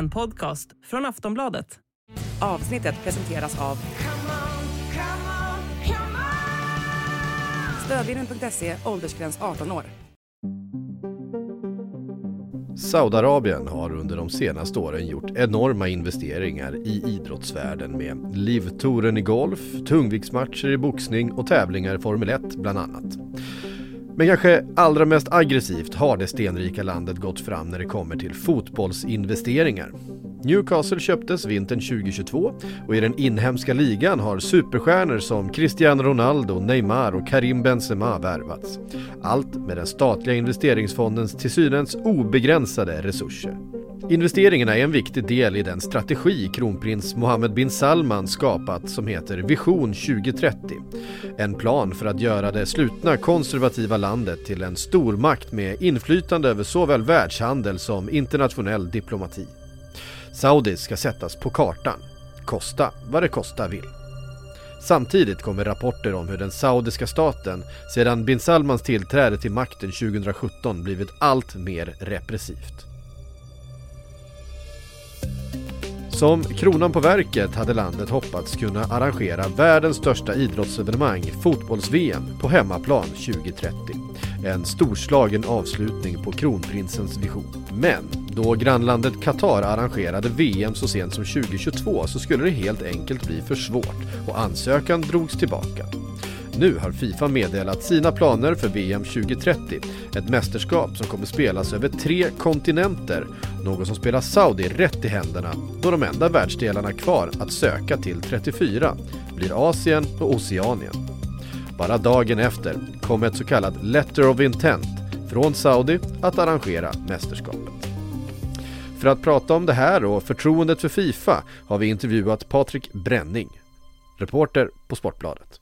En podcast från Aftonbladet. Avsnittet presenteras av Stödvinnen.se, åldersgräns 18 år. Saudiarabien har under de senaste åren gjort enorma investeringar i idrottsvärlden med livtouren i golf, tungviktsmatcher i boxning och tävlingar i Formel 1 bland annat. Men kanske allra mest aggressivt har det stenrika landet gått fram när det kommer till fotbollsinvesteringar. Newcastle köptes vintern 2022 och i den inhemska ligan har superstjärnor som Cristiano Ronaldo, Neymar och Karim Benzema värvats. Allt med den statliga investeringsfondens till synes obegränsade resurser. Investeringarna är en viktig del i den strategi kronprins Mohammed bin Salman skapat som heter Vision 2030. En plan för att göra det slutna konservativa landet till en stormakt med inflytande över såväl världshandel som internationell diplomati. Saudi ska sättas på kartan, kosta vad det kosta vill. Samtidigt kommer rapporter om hur den saudiska staten sedan bin Salmans tillträde till makten 2017 blivit allt mer repressivt. Som kronan på verket hade landet hoppats kunna arrangera världens största idrottsevenemang, fotbolls-VM, på hemmaplan 2030. En storslagen avslutning på kronprinsens vision. Men då grannlandet Qatar arrangerade VM så sent som 2022 så skulle det helt enkelt bli för svårt och ansökan drogs tillbaka. Nu har Fifa meddelat sina planer för VM 2030, ett mästerskap som kommer spelas över tre kontinenter, något som spelar Saudi rätt i händerna då de enda världsdelarna kvar att söka till 34 blir Asien och Oceanien. Bara dagen efter kom ett så kallat Letter of Intent från Saudi att arrangera mästerskapet. För att prata om det här och förtroendet för Fifa har vi intervjuat Patrik Bränning, reporter på Sportbladet.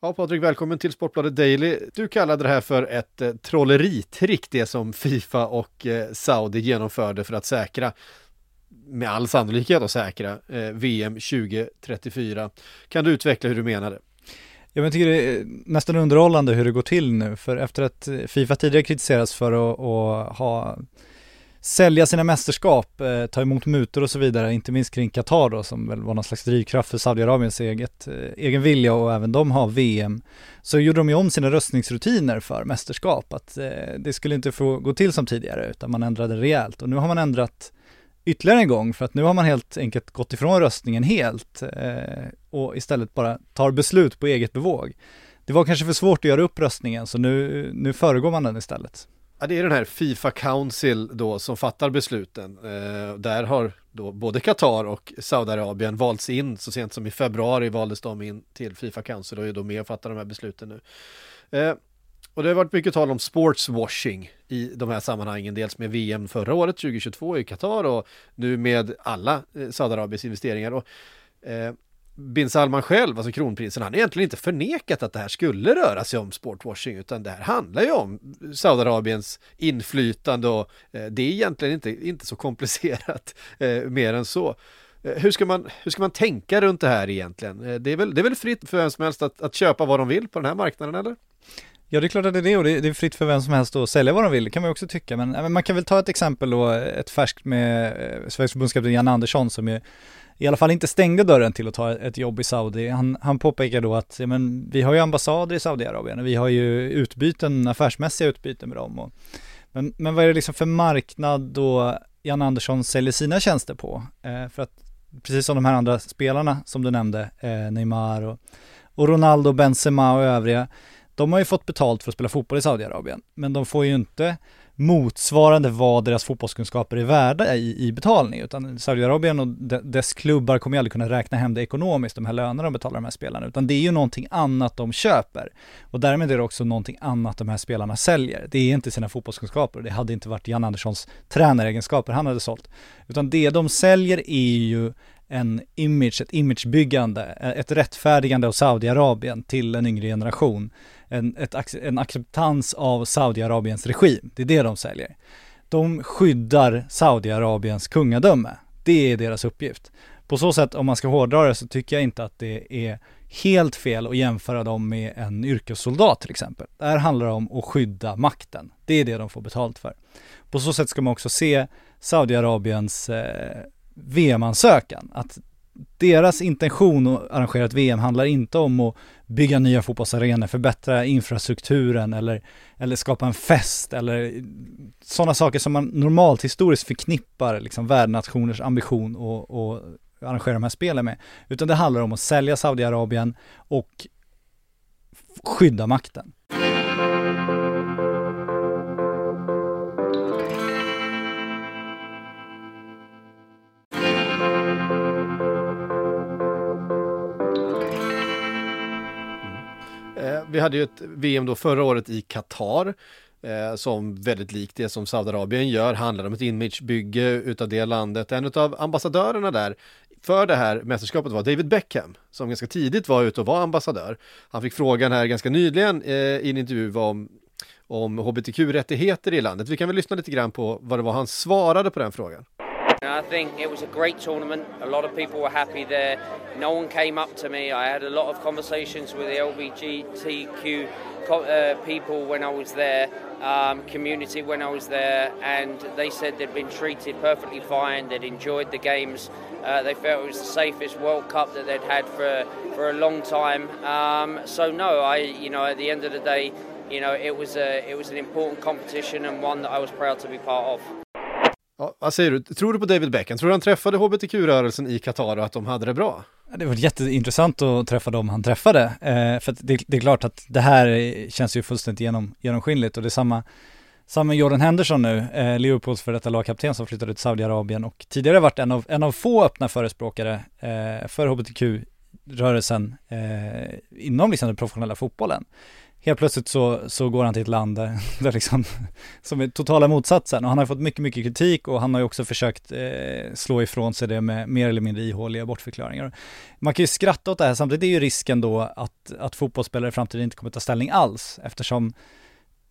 Ja Patrik, välkommen till Sportbladet Daily. Du kallade det här för ett eh, trolleritrick, det som Fifa och eh, Saudi genomförde för att säkra, med all sannolikhet att säkra, eh, VM 2034. Kan du utveckla hur du menade? Ja, jag tycker det är eh, nästan underhållande hur det går till nu, för efter att eh, Fifa tidigare kritiserats för att, att ha sälja sina mästerskap, eh, ta emot mutor och så vidare, inte minst kring Qatar då som väl var någon slags drivkraft för Saudiarabiens eget, eh, egen vilja och även de har VM. Så gjorde de ju om sina röstningsrutiner för mästerskap, att eh, det skulle inte få gå till som tidigare utan man ändrade rejält och nu har man ändrat ytterligare en gång för att nu har man helt enkelt gått ifrån röstningen helt eh, och istället bara tar beslut på eget bevåg. Det var kanske för svårt att göra upp röstningen så nu, nu föregår man den istället. Ja, det är den här Fifa Council då som fattar besluten. Eh, där har då både Qatar och Saudiarabien valts in så sent som i februari valdes de in till Fifa Council och är då med och fattar de här besluten nu. Eh, och det har varit mycket tal om sportswashing i de här sammanhangen, dels med VM förra året 2022 i Qatar och nu med alla eh, Saudiarabiens investeringar. Och, eh, bin Salman själv, alltså kronprinsen, han har egentligen inte förnekat att det här skulle röra sig om sportwashing, utan det här handlar ju om Saudiarabiens inflytande och eh, det är egentligen inte, inte så komplicerat eh, mer än så. Eh, hur ska, man, hur ska man tänka runt det här egentligen? Eh, det är väl, det är väl fritt för vem som helst att, att köpa vad de vill på den här marknaden, eller? Ja det är klart att det är det och det är fritt för vem som helst att sälja vad de vill, det kan man ju också tycka. Men man kan väl ta ett exempel då, ett färskt med eh, Sveriges förbundskapten Jan Andersson som ju i alla fall inte stängde dörren till att ta ett jobb i Saudi. Han, han påpekar då att ja, men, vi har ju ambassader i Saudiarabien och vi har ju utbyten, affärsmässiga utbyten med dem. Och, men, men vad är det liksom för marknad då Jan Andersson säljer sina tjänster på? Eh, för att precis som de här andra spelarna som du nämnde, eh, Neymar och, och Ronaldo, Benzema och övriga, de har ju fått betalt för att spela fotboll i Saudiarabien, men de får ju inte motsvarande vad deras fotbollskunskaper är värda i, i betalning, utan Saudiarabien och dess klubbar kommer ju aldrig kunna räkna hem det ekonomiskt, de här lönerna de betalar de här spelarna, utan det är ju någonting annat de köper. Och därmed är det också någonting annat de här spelarna säljer. Det är inte sina fotbollskunskaper, det hade inte varit Jan Anderssons tränaregenskaper han hade sålt, utan det de säljer är ju en image, ett imagebyggande, ett rättfärdigande av Saudiarabien till en yngre generation en, ett, en acceptans av Saudiarabiens regim. Det är det de säljer. De skyddar Saudiarabiens kungadöme. Det är deras uppgift. På så sätt, om man ska hårdra det, så tycker jag inte att det är helt fel att jämföra dem med en yrkessoldat till exempel. Det här handlar om att skydda makten. Det är det de får betalt för. På så sätt ska man också se Saudiarabiens eh, VM-ansökan. Att deras intention att arrangera ett VM handlar inte om att bygga nya fotbollsarenor, förbättra infrastrukturen eller, eller skapa en fest eller sådana saker som man normalt historiskt förknippar liksom värdnationers ambition och, och arrangera de här spelen med. Utan det handlar om att sälja Saudiarabien och skydda makten. Vi hade ju ett VM då förra året i Qatar eh, som väldigt likt det som Saudiarabien gör, handlar om ett imagebygge utav det landet. En av ambassadörerna där för det här mästerskapet var David Beckham, som ganska tidigt var ute och var ambassadör. Han fick frågan här ganska nyligen eh, i en intervju om, om hbtq-rättigheter i landet. Vi kan väl lyssna lite grann på vad det var han svarade på den frågan. I think it was a great tournament. A lot of people were happy there. No one came up to me. I had a lot of conversations with the LGBTQ uh, people when I was there, um, community when I was there, and they said they'd been treated perfectly fine. They'd enjoyed the games. Uh, they felt it was the safest World Cup that they'd had for for a long time. Um, so no, I you know at the end of the day, you know it was a it was an important competition and one that I was proud to be part of. Ja, vad säger du? Tror du på David Beckham? Tror du han träffade hbtq-rörelsen i Qatar och att de hade det bra? Det var jätteintressant att träffa dem han träffade. Eh, för det, det, är klart att det här känns ju fullständigt genom, genomskinligt och det är samma, samma Jordan Henderson nu, eh, Liverpools för detta lagkapten som flyttade till Saudiarabien och tidigare varit en av, en av få öppna förespråkare eh, för hbtq-rörelsen eh, inom liksom den professionella fotbollen helt plötsligt så, så går han till ett land där, där liksom, som är totala motsatsen och han har fått mycket, mycket kritik och han har ju också försökt eh, slå ifrån sig det med mer eller mindre ihåliga bortförklaringar. Man kan ju skratta åt det här, samtidigt är ju risken då att, att fotbollsspelare i framtiden inte kommer ta ställning alls eftersom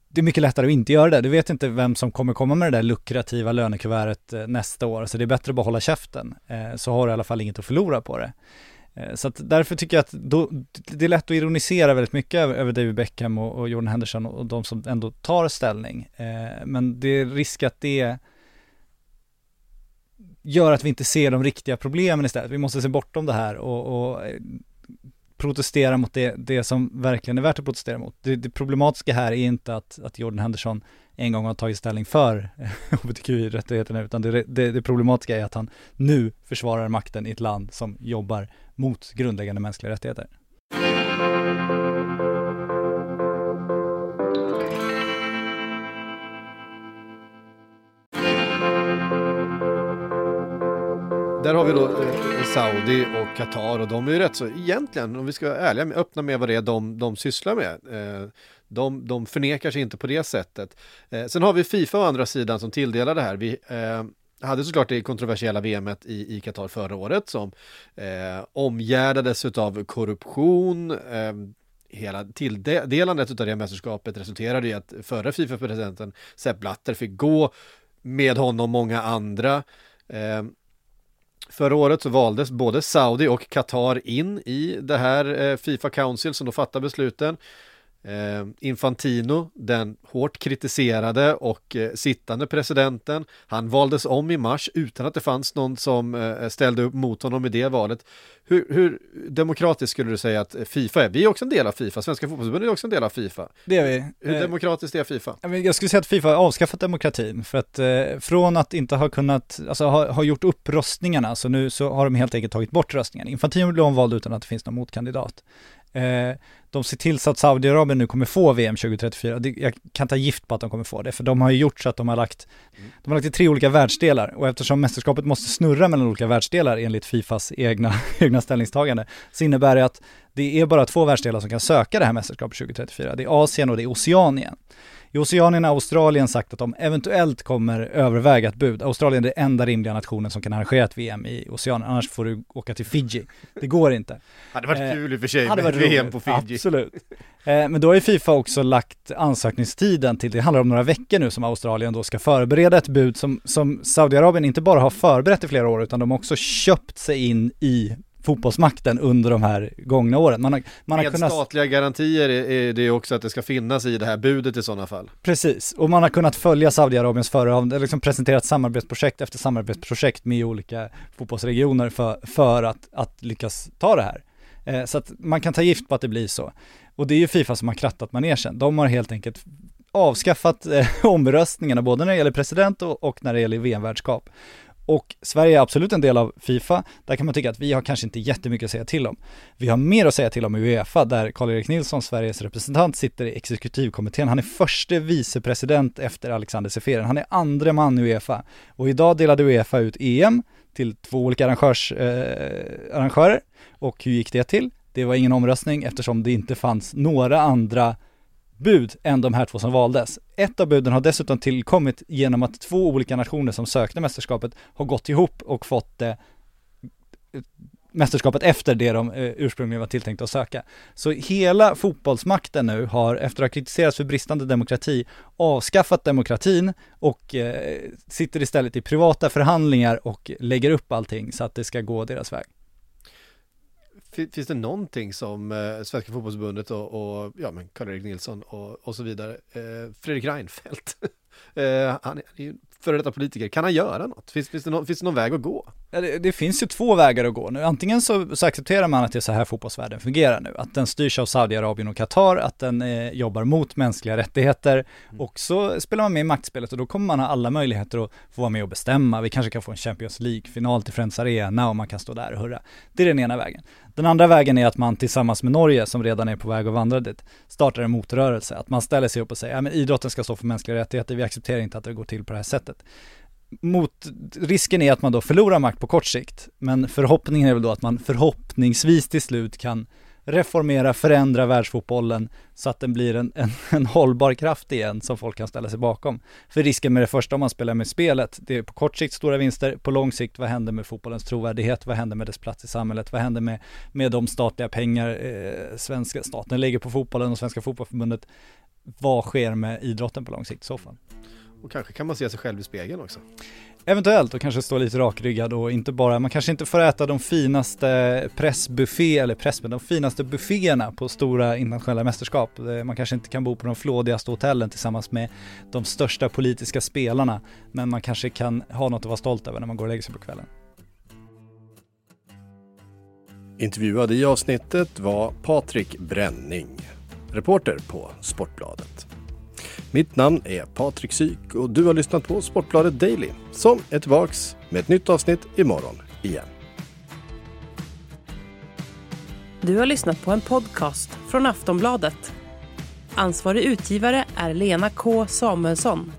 det är mycket lättare att inte göra det. Du vet inte vem som kommer komma med det där lukrativa lönekuvertet eh, nästa år, så det är bättre att bara hålla käften, eh, så har du i alla fall inget att förlora på det. Eh, så att därför tycker jag att då, det är lätt att ironisera väldigt mycket över, David Beckham och, och Jordan Henderson och, de som ändå tar ställning. Eh, men det är risk att det gör att vi inte ser de riktiga problemen istället. Vi måste se bortom det här och, och eh, protestera mot det, det som verkligen är värt att protestera mot. Det, det problematiska här är inte att, att Jordan Henderson en gång har tagit ställning för hbtqi-rättigheterna utan det, det, det problematiska är att han nu försvarar makten i ett land som jobbar mot grundläggande mänskliga rättigheter. Där har vi då eh, Saudi och Qatar och de är ju rätt så, egentligen om vi ska vara ärliga, öppna med vad det är de, de sysslar med. Eh, de, de förnekar sig inte på det sättet. Eh, sen har vi Fifa å andra sidan som tilldelar det här. Vi eh, hade såklart det kontroversiella VMet i, Qatar förra året som eh, omgärdades av korruption. Eh, hela tilldelandet av det mästerskapet resulterade i att förra Fifa-presidenten Sepp Blatter fick gå med honom många andra. Eh, Förra året så valdes både Saudi och Qatar in i det här eh, Fifa Council som då fattar besluten. Eh, Infantino, den hårt kritiserade och eh, sittande presidenten, han valdes om i mars utan att det fanns någon som eh, ställde upp mot honom i det valet. Hur, hur demokratiskt skulle du säga att Fifa är? Vi är också en del av Fifa, Svenska fotbollsförbundet är också en del av Fifa. Det är vi. Hur demokratiskt är Fifa? Jag skulle säga att Fifa har avskaffat demokratin, för att eh, från att inte ha kunnat, alltså ha, ha gjort upp röstningarna, så nu så har de helt enkelt tagit bort röstningen. Infantino blev omvald utan att det finns någon motkandidat. De ser till så att Saudiarabien nu kommer få VM 2034. Jag kan ta gift på att de kommer få det, för de har ju gjort så att de har lagt, mm. de har lagt i tre olika världsdelar och eftersom mästerskapet måste snurra mellan olika världsdelar enligt Fifas egna, egna ställningstagande, så innebär det att det är bara två världsdelar som kan söka det här mästerskapet 2034. Det är Asien och det är Oceanien. I Oceanien har Australien sagt att de eventuellt kommer överväga ett bud. Australien är den enda rimliga nationen som kan arrangera ett VM i Oceanien, annars får du åka till Fiji. Det går inte. Hade varit eh, kul i och för sig med VM på Fiji. Absolut. Eh, men då har ju Fifa också lagt ansökningstiden till, det handlar om några veckor nu som Australien då ska förbereda ett bud som, som Saudiarabien inte bara har förberett i flera år utan de har också köpt sig in i fotbollsmakten under de här gångna åren. Man har, man Med har kunnat... statliga garantier är det också att det ska finnas i det här budet i sådana fall. Precis, och man har kunnat följa Saudiarabiens förehavanden, liksom presenterat samarbetsprojekt efter samarbetsprojekt med olika fotbollsregioner för, för att, att lyckas ta det här. Eh, så att man kan ta gift på att det blir så. Och det är ju Fifa som har krattat manegen. De har helt enkelt avskaffat eh, omröstningarna både när det gäller president och, och när det gäller VM-värdskap. Och Sverige är absolut en del av Fifa, där kan man tycka att vi har kanske inte jättemycket att säga till om. Vi har mer att säga till om i Uefa, där Karl-Erik Nilsson, Sveriges representant, sitter i exekutivkommittén. Han är förste vicepresident efter Alexander Seferen. Han är andre man i Uefa. Och idag delade Uefa ut EM till två olika arrangörs, eh, arrangörer. Och hur gick det till? Det var ingen omröstning eftersom det inte fanns några andra bud än de här två som valdes. Ett av buden har dessutom tillkommit genom att två olika nationer som sökte mästerskapet har gått ihop och fått eh, mästerskapet efter det de eh, ursprungligen var tilltänkta att söka. Så hela fotbollsmakten nu har, efter att ha kritiserats för bristande demokrati, avskaffat demokratin och eh, sitter istället i privata förhandlingar och lägger upp allting så att det ska gå deras väg. Finns det någonting som eh, Svenska fotbollsförbundet och, och ja, men Karl-Erik Nilsson och, och så vidare, eh, Fredrik Reinfeldt, eh, han, är, han är ju före detta politiker, kan han göra något? Finns, finns, det, någon, finns det någon väg att gå? Ja, det, det finns ju två vägar att gå nu. Antingen så, så accepterar man att det är så här fotbollsvärlden fungerar nu. Att den styrs av Saudiarabien och Qatar, att den eh, jobbar mot mänskliga rättigheter. Och så spelar man med i maktspelet och då kommer man ha alla möjligheter att få vara med och bestämma. Vi kanske kan få en Champions League-final till Friends Arena och man kan stå där och hurra. Det är den ena vägen. Den andra vägen är att man tillsammans med Norge, som redan är på väg att vandra dit, startar en motrörelse. Att man ställer sig upp och säger, ja men idrotten ska stå för mänskliga rättigheter, vi accepterar inte att det går till på det här sättet mot, risken är att man då förlorar makt på kort sikt, men förhoppningen är väl då att man förhoppningsvis till slut kan reformera, förändra världsfotbollen så att den blir en, en, en hållbar kraft igen som folk kan ställa sig bakom. För risken med det första om man spelar med spelet, det är på kort sikt stora vinster, på lång sikt vad händer med fotbollens trovärdighet, vad händer med dess plats i samhället, vad händer med, med de statliga pengar eh, svenska staten lägger på fotbollen och Svenska fotbollförbundet, vad sker med idrotten på lång sikt i så fall? Och kanske kan man se sig själv i spegeln också. Eventuellt och kanske stå lite rakryggad och inte bara, man kanske inte får äta de finaste pressbuffé eller press, men de finaste bufféerna på stora internationella mästerskap. Eh, Man kanske inte kan bo på de flådigaste hotellen tillsammans med de största politiska spelarna, men man kanske kan ha något att vara stolt över när man går och lägger sig på kvällen. Intervjuad i avsnittet var Patrik Bränning, reporter på Sportbladet. Mitt namn är Patrik Syk och du har lyssnat på Sportbladet Daily som är tillbaks med ett nytt avsnitt imorgon igen. Du har lyssnat på en podcast från Aftonbladet. Ansvarig utgivare är Lena K Samuelsson.